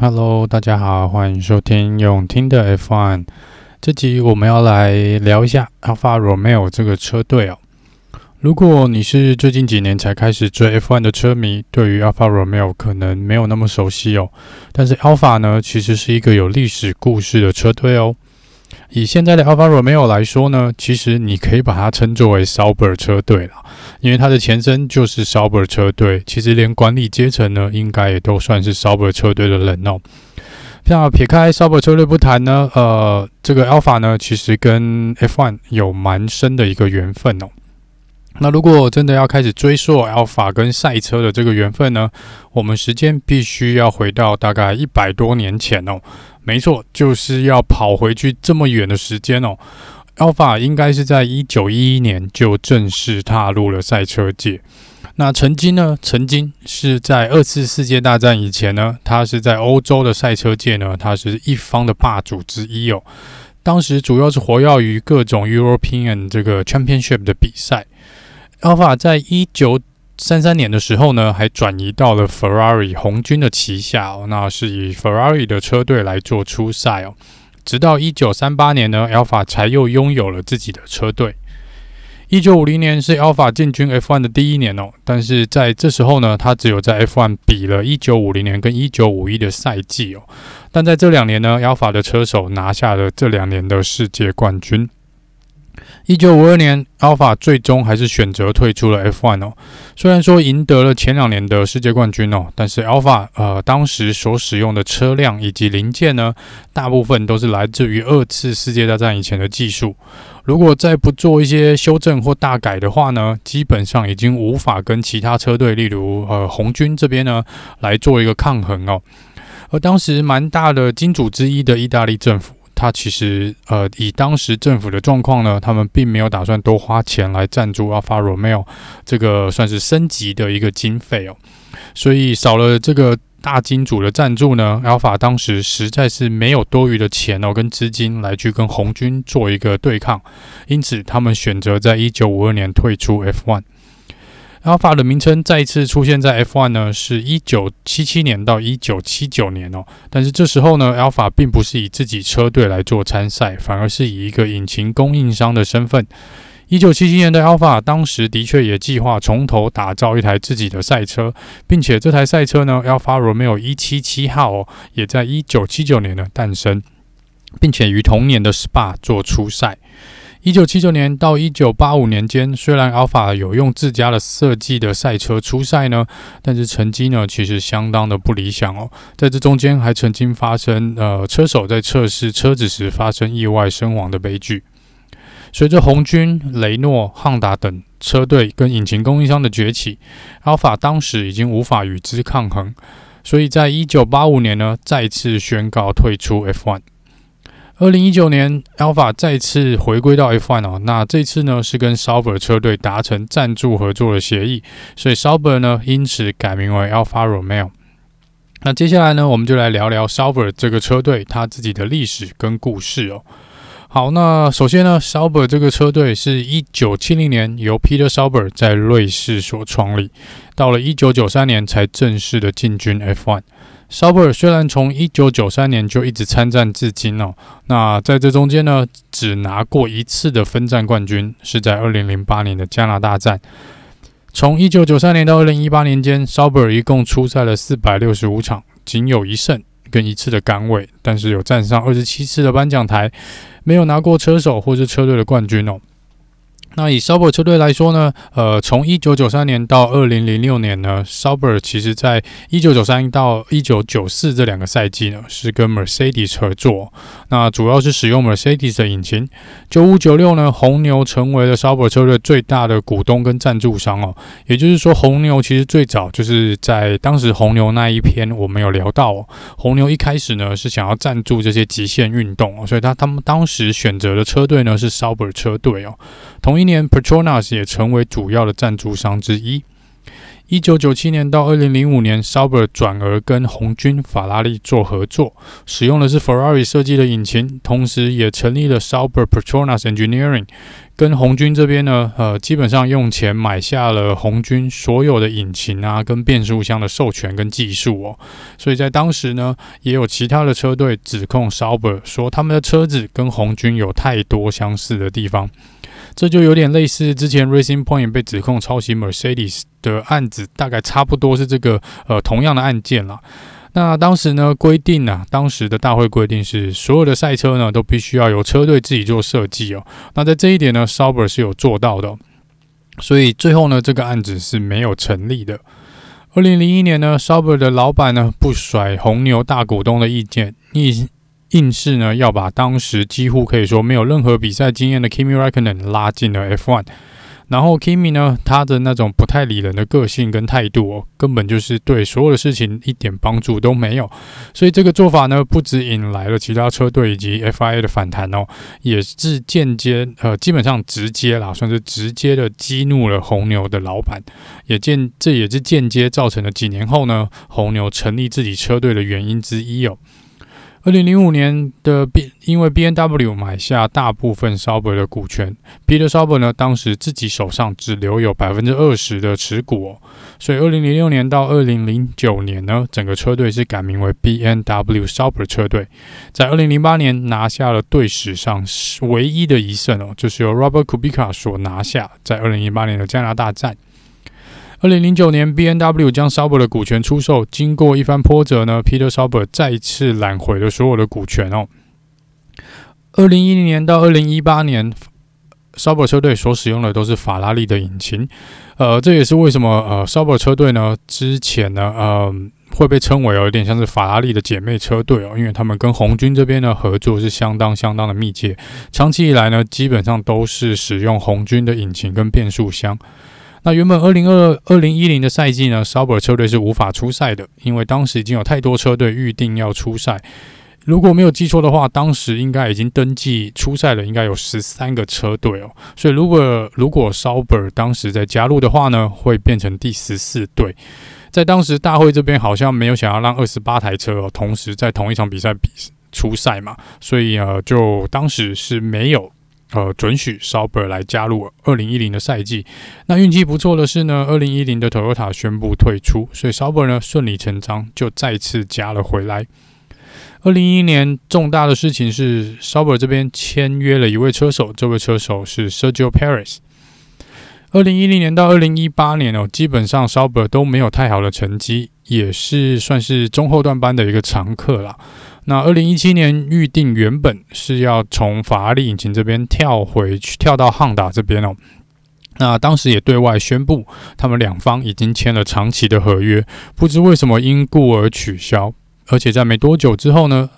Hello，大家好，欢迎收听永听的 F1。这集我们要来聊一下 Alfa Romeo 这个车队哦。如果你是最近几年才开始追 F1 的车迷，对于 Alfa Romeo 可能没有那么熟悉哦。但是 Alfa 呢，其实是一个有历史故事的车队哦。以现在的 Alfa Romeo 来说呢，其实你可以把它称作为 Sauber 车队了，因为它的前身就是 Sauber 车队。其实连管理阶层呢，应该也都算是 Sauber 车队的人哦。那撇开 Sauber 车队不谈呢，呃，这个 Alfa 呢，其实跟 F1 有蛮深的一个缘分哦。那如果真的要开始追溯 Alpha 跟赛车的这个缘分呢，我们时间必须要回到大概一百多年前哦。没错，就是要跑回去这么远的时间哦。Alpha 应该是在一九一一年就正式踏入了赛车界。那曾经呢，曾经是在二次世界大战以前呢，它是在欧洲的赛车界呢，它是一方的霸主之一哦。当时主要是活跃于各种 European 这个 Championship 的比赛。Alpha 在一九三三年的时候呢，还转移到了 Ferrari 红军的旗下哦，那是以 Ferrari 的车队来做出赛哦。直到一九三八年呢，Alfa 才又拥有了自己的车队。一九五零年是 Alfa 进军 F1 的第一年哦，但是在这时候呢，他只有在 F1 比了一九五零年跟一九五一的赛季哦。但在这两年呢，Alfa 的车手拿下了这两年的世界冠军。一九五二年，Alpha 最终还是选择退出了 F1 哦。虽然说赢得了前两年的世界冠军哦，但是 Alpha 呃当时所使用的车辆以及零件呢，大部分都是来自于二次世界大战以前的技术。如果再不做一些修正或大改的话呢，基本上已经无法跟其他车队，例如呃红军这边呢来做一个抗衡哦。而当时蛮大的金主之一的意大利政府。他其实，呃，以当时政府的状况呢，他们并没有打算多花钱来赞助 Alfa Romeo 这个算是升级的一个经费哦，所以少了这个大金主的赞助呢，Alfa 当时实在是没有多余的钱哦跟资金来去跟红军做一个对抗，因此他们选择在一九五二年退出 F1。Alpha 的名称再一次出现在 F1 呢，是一九七七年到一九七九年哦。但是这时候呢，Alpha 并不是以自己车队来做参赛，反而是以一个引擎供应商的身份。一九七七年的 Alpha 当时的确也计划从头打造一台自己的赛车，并且这台赛车呢，Alpha Romeo 一七七号哦，也在一九七九年呢诞生，并且于同年的 Spa 做出赛。一九七九年到一九八五年间，虽然 Alpha 有用自家的设计的赛车出赛呢，但是成绩呢其实相当的不理想哦。在这中间还曾经发生呃车手在测试车子时发生意外身亡的悲剧。随着红军、雷诺、汉达等车队跟引擎供应商的崛起，Alpha 当时已经无法与之抗衡，所以在一九八五年呢再次宣告退出 F1。二零一九年，Alpha 再次回归到 F1 哦，那这次呢是跟 Sauber 车队达成赞助合作的协议，所以 Sauber 呢因此改名为 Alpha Romeo。那接下来呢，我们就来聊聊 Sauber 这个车队它自己的历史跟故事哦。好，那首先呢，Sauber 这个车队是一九七零年由 Peter Sauber 在瑞士所创立，到了一九九三年才正式的进军 F1。Sauber 虽然从一九九三年就一直参战至今哦，那在这中间呢，只拿过一次的分站冠军，是在二零零八年的加拿大站。从一九九三年到二零一八年间，Sauber 一共出赛了四百六十五场，仅有一胜跟一次的杆位，但是有站上二十七次的颁奖台，没有拿过车手或是车队的冠军哦。那以 Sauber 车队来说呢，呃，从一九九三年到二零零六年呢，Sauber 其实在一九九三到一九九四这两个赛季呢，是跟 Mercedes 合作，那主要是使用 Mercedes 的引擎。九五九六呢，红牛成为了 Sauber 车队最大的股东跟赞助商哦，也就是说，红牛其实最早就是在当时红牛那一篇我们有聊到哦，红牛一开始呢是想要赞助这些极限运动哦，所以他他们当时选择的车队呢是 Sauber 车队哦，同一。年 Petronas 也成为主要的赞助商之一。一九九七年到二零零五年，Sauber 转而跟红军法拉利做合作，使用的是 Ferrari 设计的引擎，同时也成立了 Sauber Petronas Engineering。跟红军这边呢，呃，基本上用钱买下了红军所有的引擎啊，跟变速箱的授权跟技术哦。所以在当时呢，也有其他的车队指控 Sauber 说他们的车子跟红军有太多相似的地方。这就有点类似之前 Racing Point 被指控抄袭 Mercedes 的案子，大概差不多是这个呃同样的案件了。那当时呢规定呢、当时的大会规定是所有的赛车呢都必须要由车队自己做设计哦。那在这一点呢，Sauber 是有做到的，所以最后呢这个案子是没有成立的。二零零一年呢，Sauber 的老板呢不甩红牛大股东的意见，意。硬是呢要把当时几乎可以说没有任何比赛经验的 Kimi Räikkönen 拉进了 F1，然后 Kimi 呢他的那种不太理人的个性跟态度哦，根本就是对所有的事情一点帮助都没有，所以这个做法呢不止引来了其他车队以及 FIA 的反弹哦，也是间接呃基本上直接啦，算是直接的激怒了红牛的老板，也间这也是间接造成了几年后呢红牛成立自己车队的原因之一哦。二零零五年的 B，因为 B N W 买下大部分 Sauber 的股权，Peter Sauber 呢，当时自己手上只留有百分之二十的持股哦，所以二零零六年到二零零九年呢，整个车队是改名为 B N W Sauber 车队，在二零零八年拿下了队史上唯一的一胜哦，就是由 Robert Kubica 所拿下，在二零一八年的加拿大站。二零零九年，B N W 将 Sauber 的股权出售，经过一番波折呢，Peter Sauber 再次揽回了所有的股权哦。二零一零年到二零一八年，Sauber 车队所使用的都是法拉利的引擎，呃，这也是为什么呃，Sauber 车队呢之前呢，呃，会被称为有点像是法拉利的姐妹车队哦，因为他们跟红军这边的合作是相当相当的密切，长期以来呢，基本上都是使用红军的引擎跟变速箱。那原本二零二二零一零的赛季呢，Sauber 车队是无法出赛的，因为当时已经有太多车队预定要出赛。如果没有记错的话，当时应该已经登记出赛了，应该有十三个车队哦。所以如果如果 Sauber 当时再加入的话呢，会变成第十四队。在当时大会这边好像没有想要让二十八台车哦同时在同一场比赛比出赛嘛，所以呃就当时是没有。呃，准许 Sauber 来加入二零一零的赛季。那运气不错的是呢，二零一零的 Toyota 宣布退出，所以 Sauber 呢顺理成章就再次加了回来。二零一一年重大的事情是 Sauber 这边签约了一位车手，这位车手是 Sergio Perez。二零一零年到二零一八年哦，基本上 Sauber 都没有太好的成绩，也是算是中后段班的一个常客啦。那二零一七年预定原本是要从法拉利引擎这边跳回去，跳到汉达这边哦。那当时也对外宣布，他们两方已经签了长期的合约，不知为什么因故而取消。而且在没多久之后呢，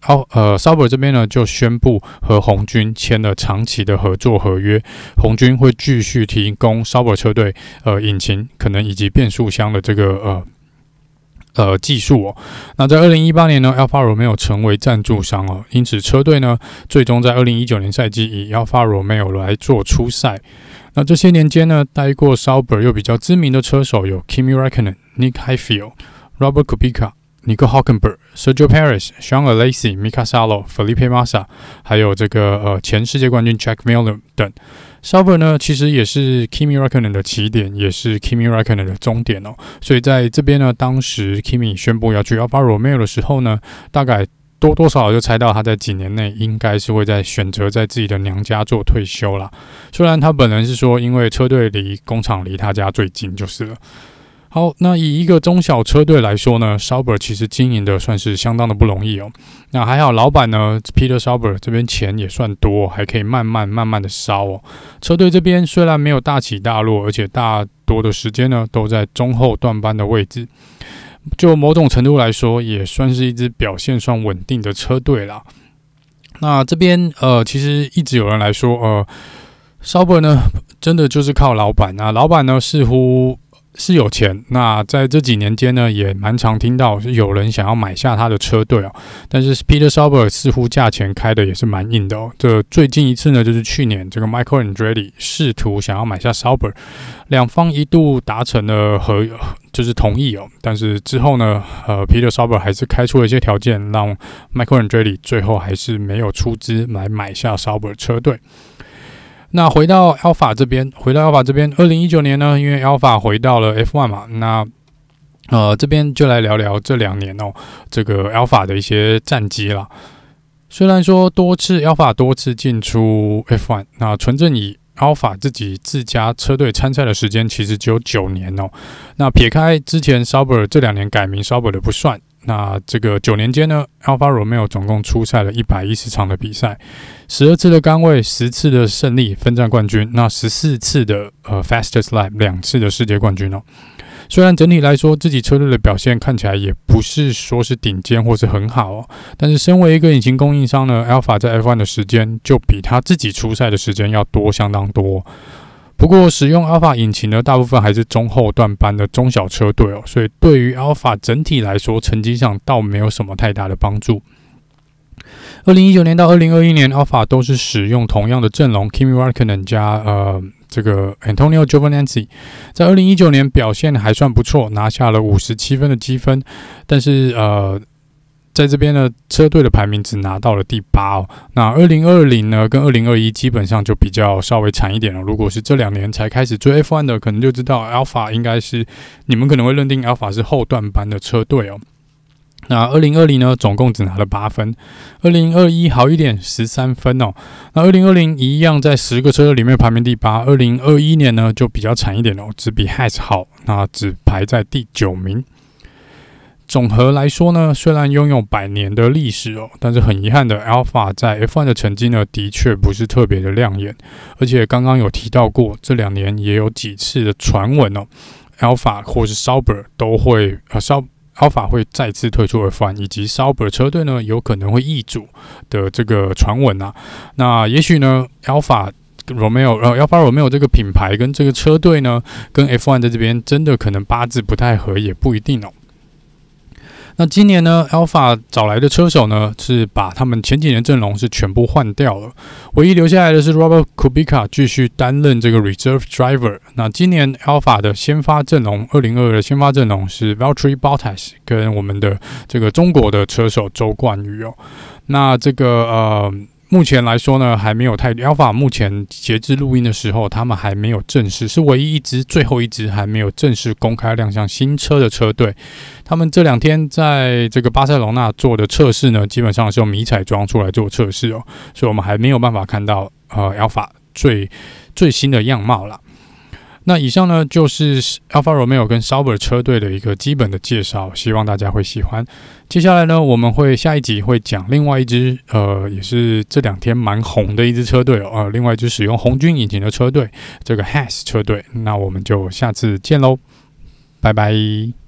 好呃 s a b e r 这边呢就宣布和红军签了长期的合作合约，红军会继续提供 s a b e r 车队呃引擎可能以及变速箱的这个呃。呃，技术哦，那在二零一八年呢，Alfa Romeo 成为赞助商哦，因此车队呢，最终在二零一九年赛季以 Alfa Romeo 来做出赛。那这些年间呢，待过 Sauber 又比较知名的车手有 Kimi Raikkonen、Nick Heidfeld、Robert Kubica、Nico Hülkenberg、Sergio Perez、Jean Alesi、Mika Salo、Felipe Massa，还有这个呃前世界冠军 Jack Miller 等。saber 呢，其实也是 Kimi Räikkönen 的起点，也是 Kimi Räikkönen 的终点哦。所以在这边呢，当时 Kimi 宣布要去 Alfa Romeo 的时候呢，大概多多少少就猜到他在几年内应该是会在选择在自己的娘家做退休啦。虽然他本人是说，因为车队离工厂离他家最近就是了。好，那以一个中小车队来说呢，Sauber 其实经营的算是相当的不容易哦。那还好，老板呢，Peter Sauber 这边钱也算多，还可以慢慢慢慢的烧哦。车队这边虽然没有大起大落，而且大多的时间呢都在中后段班的位置，就某种程度来说，也算是一支表现算稳定的车队啦。那这边呃，其实一直有人来说，呃，Sauber 呢真的就是靠老板啊，老板呢似乎。是有钱，那在这几年间呢，也蛮常听到有人想要买下他的车队哦。但是 Peter Sauber 似乎价钱开的也是蛮硬的哦。这最近一次呢，就是去年这个 Michael Andretti 试图想要买下 Sauber，两方一度达成了合，就是同意哦。但是之后呢，呃，Peter Sauber 还是开出了一些条件，让 Michael Andretti 最后还是没有出资来买下 Sauber 车队。那回到 Alpha 这边，回到 Alpha 这边，二零一九年呢，因为 Alpha 回到了 F1 嘛，那呃这边就来聊聊这两年哦，这个 Alpha 的一些战绩啦。虽然说多次 Alpha 多次进出 F1，那纯正以 Alpha 自己自家车队参赛的时间其实只有九年哦。那撇开之前 Sauber 这两年改名 Sauber 的不算。那这个九年间呢，Alfa Romeo 总共出赛了一百一十场的比赛，十二次的杆位，十次的胜利，分站冠军，那十四次的呃 Fastest Lap，两次的世界冠军哦。虽然整体来说，自己车队的表现看起来也不是说是顶尖或是很好哦，但是身为一个引擎供应商呢，Alfa 在 F1 的时间就比他自己出赛的时间要多相当多。不过，使用 Alpha 引擎的大部分还是中后段班的中小车队哦，所以对于 Alpha 整体来说，成绩上倒没有什么太大的帮助。二零一九年到二零二一年，Alpha 都是使用同样的阵容，Kimi Raikkonen 加呃这个 Antonio Giovinazzi，在二零一九年表现还算不错，拿下了五十七分的积分，但是呃。在这边呢，车队的排名只拿到了第八哦。那二零二零呢，跟二零二一基本上就比较稍微惨一点了。如果是这两年才开始追 F1 的，可能就知道 Alpha 应该是你们可能会认定 Alpha 是后段班的车队哦。那二零二零呢，总共只拿了八分。二零二一好一点，十三分哦。那二零二零一样，在十个车队里面排名第八。二零二一年呢，就比较惨一点哦，只比 Haas 好，那只排在第九名。总和来说呢，虽然拥有百年的历史哦，但是很遗憾的，Alpha 在 F1 的成绩呢，的确不是特别的亮眼。而且刚刚有提到过，这两年也有几次的传闻哦，Alpha 或是 Sauber 都会呃，Sa Alpha 会再次退出 F1，以及 Sauber 车队呢有可能会易主的这个传闻啊。那也许呢，Alpha Romeo 呃，Alpha Romeo 这个品牌跟这个车队呢，跟 F1 在这边真的可能八字不太合，也不一定哦。那今年呢，Alpha 找来的车手呢，是把他们前几年阵容是全部换掉了，唯一留下来的是 Robert Kubica 继续担任这个 Reserve Driver。那今年 Alpha 的先发阵容，二零二二的先发阵容是 Valtteri Bottas 跟我们的这个中国的车手周冠宇哦。那这个呃。目前来说呢，还没有太 Alpha。目前截至录音的时候，他们还没有正式，是唯一一支、最后一支还没有正式公开亮相新车的车队。他们这两天在这个巴塞罗那做的测试呢，基本上是用迷彩装出来做测试哦，所以我们还没有办法看到呃 Alpha 最最新的样貌了。那以上呢，就是 Alpha Romeo 跟 Sauber 车队的一个基本的介绍，希望大家会喜欢。接下来呢，我们会下一集会讲另外一支，呃，也是这两天蛮红的一支车队哦，呃，另外一支使用红军引擎的车队，这个 Haas 车队。那我们就下次见喽，拜拜。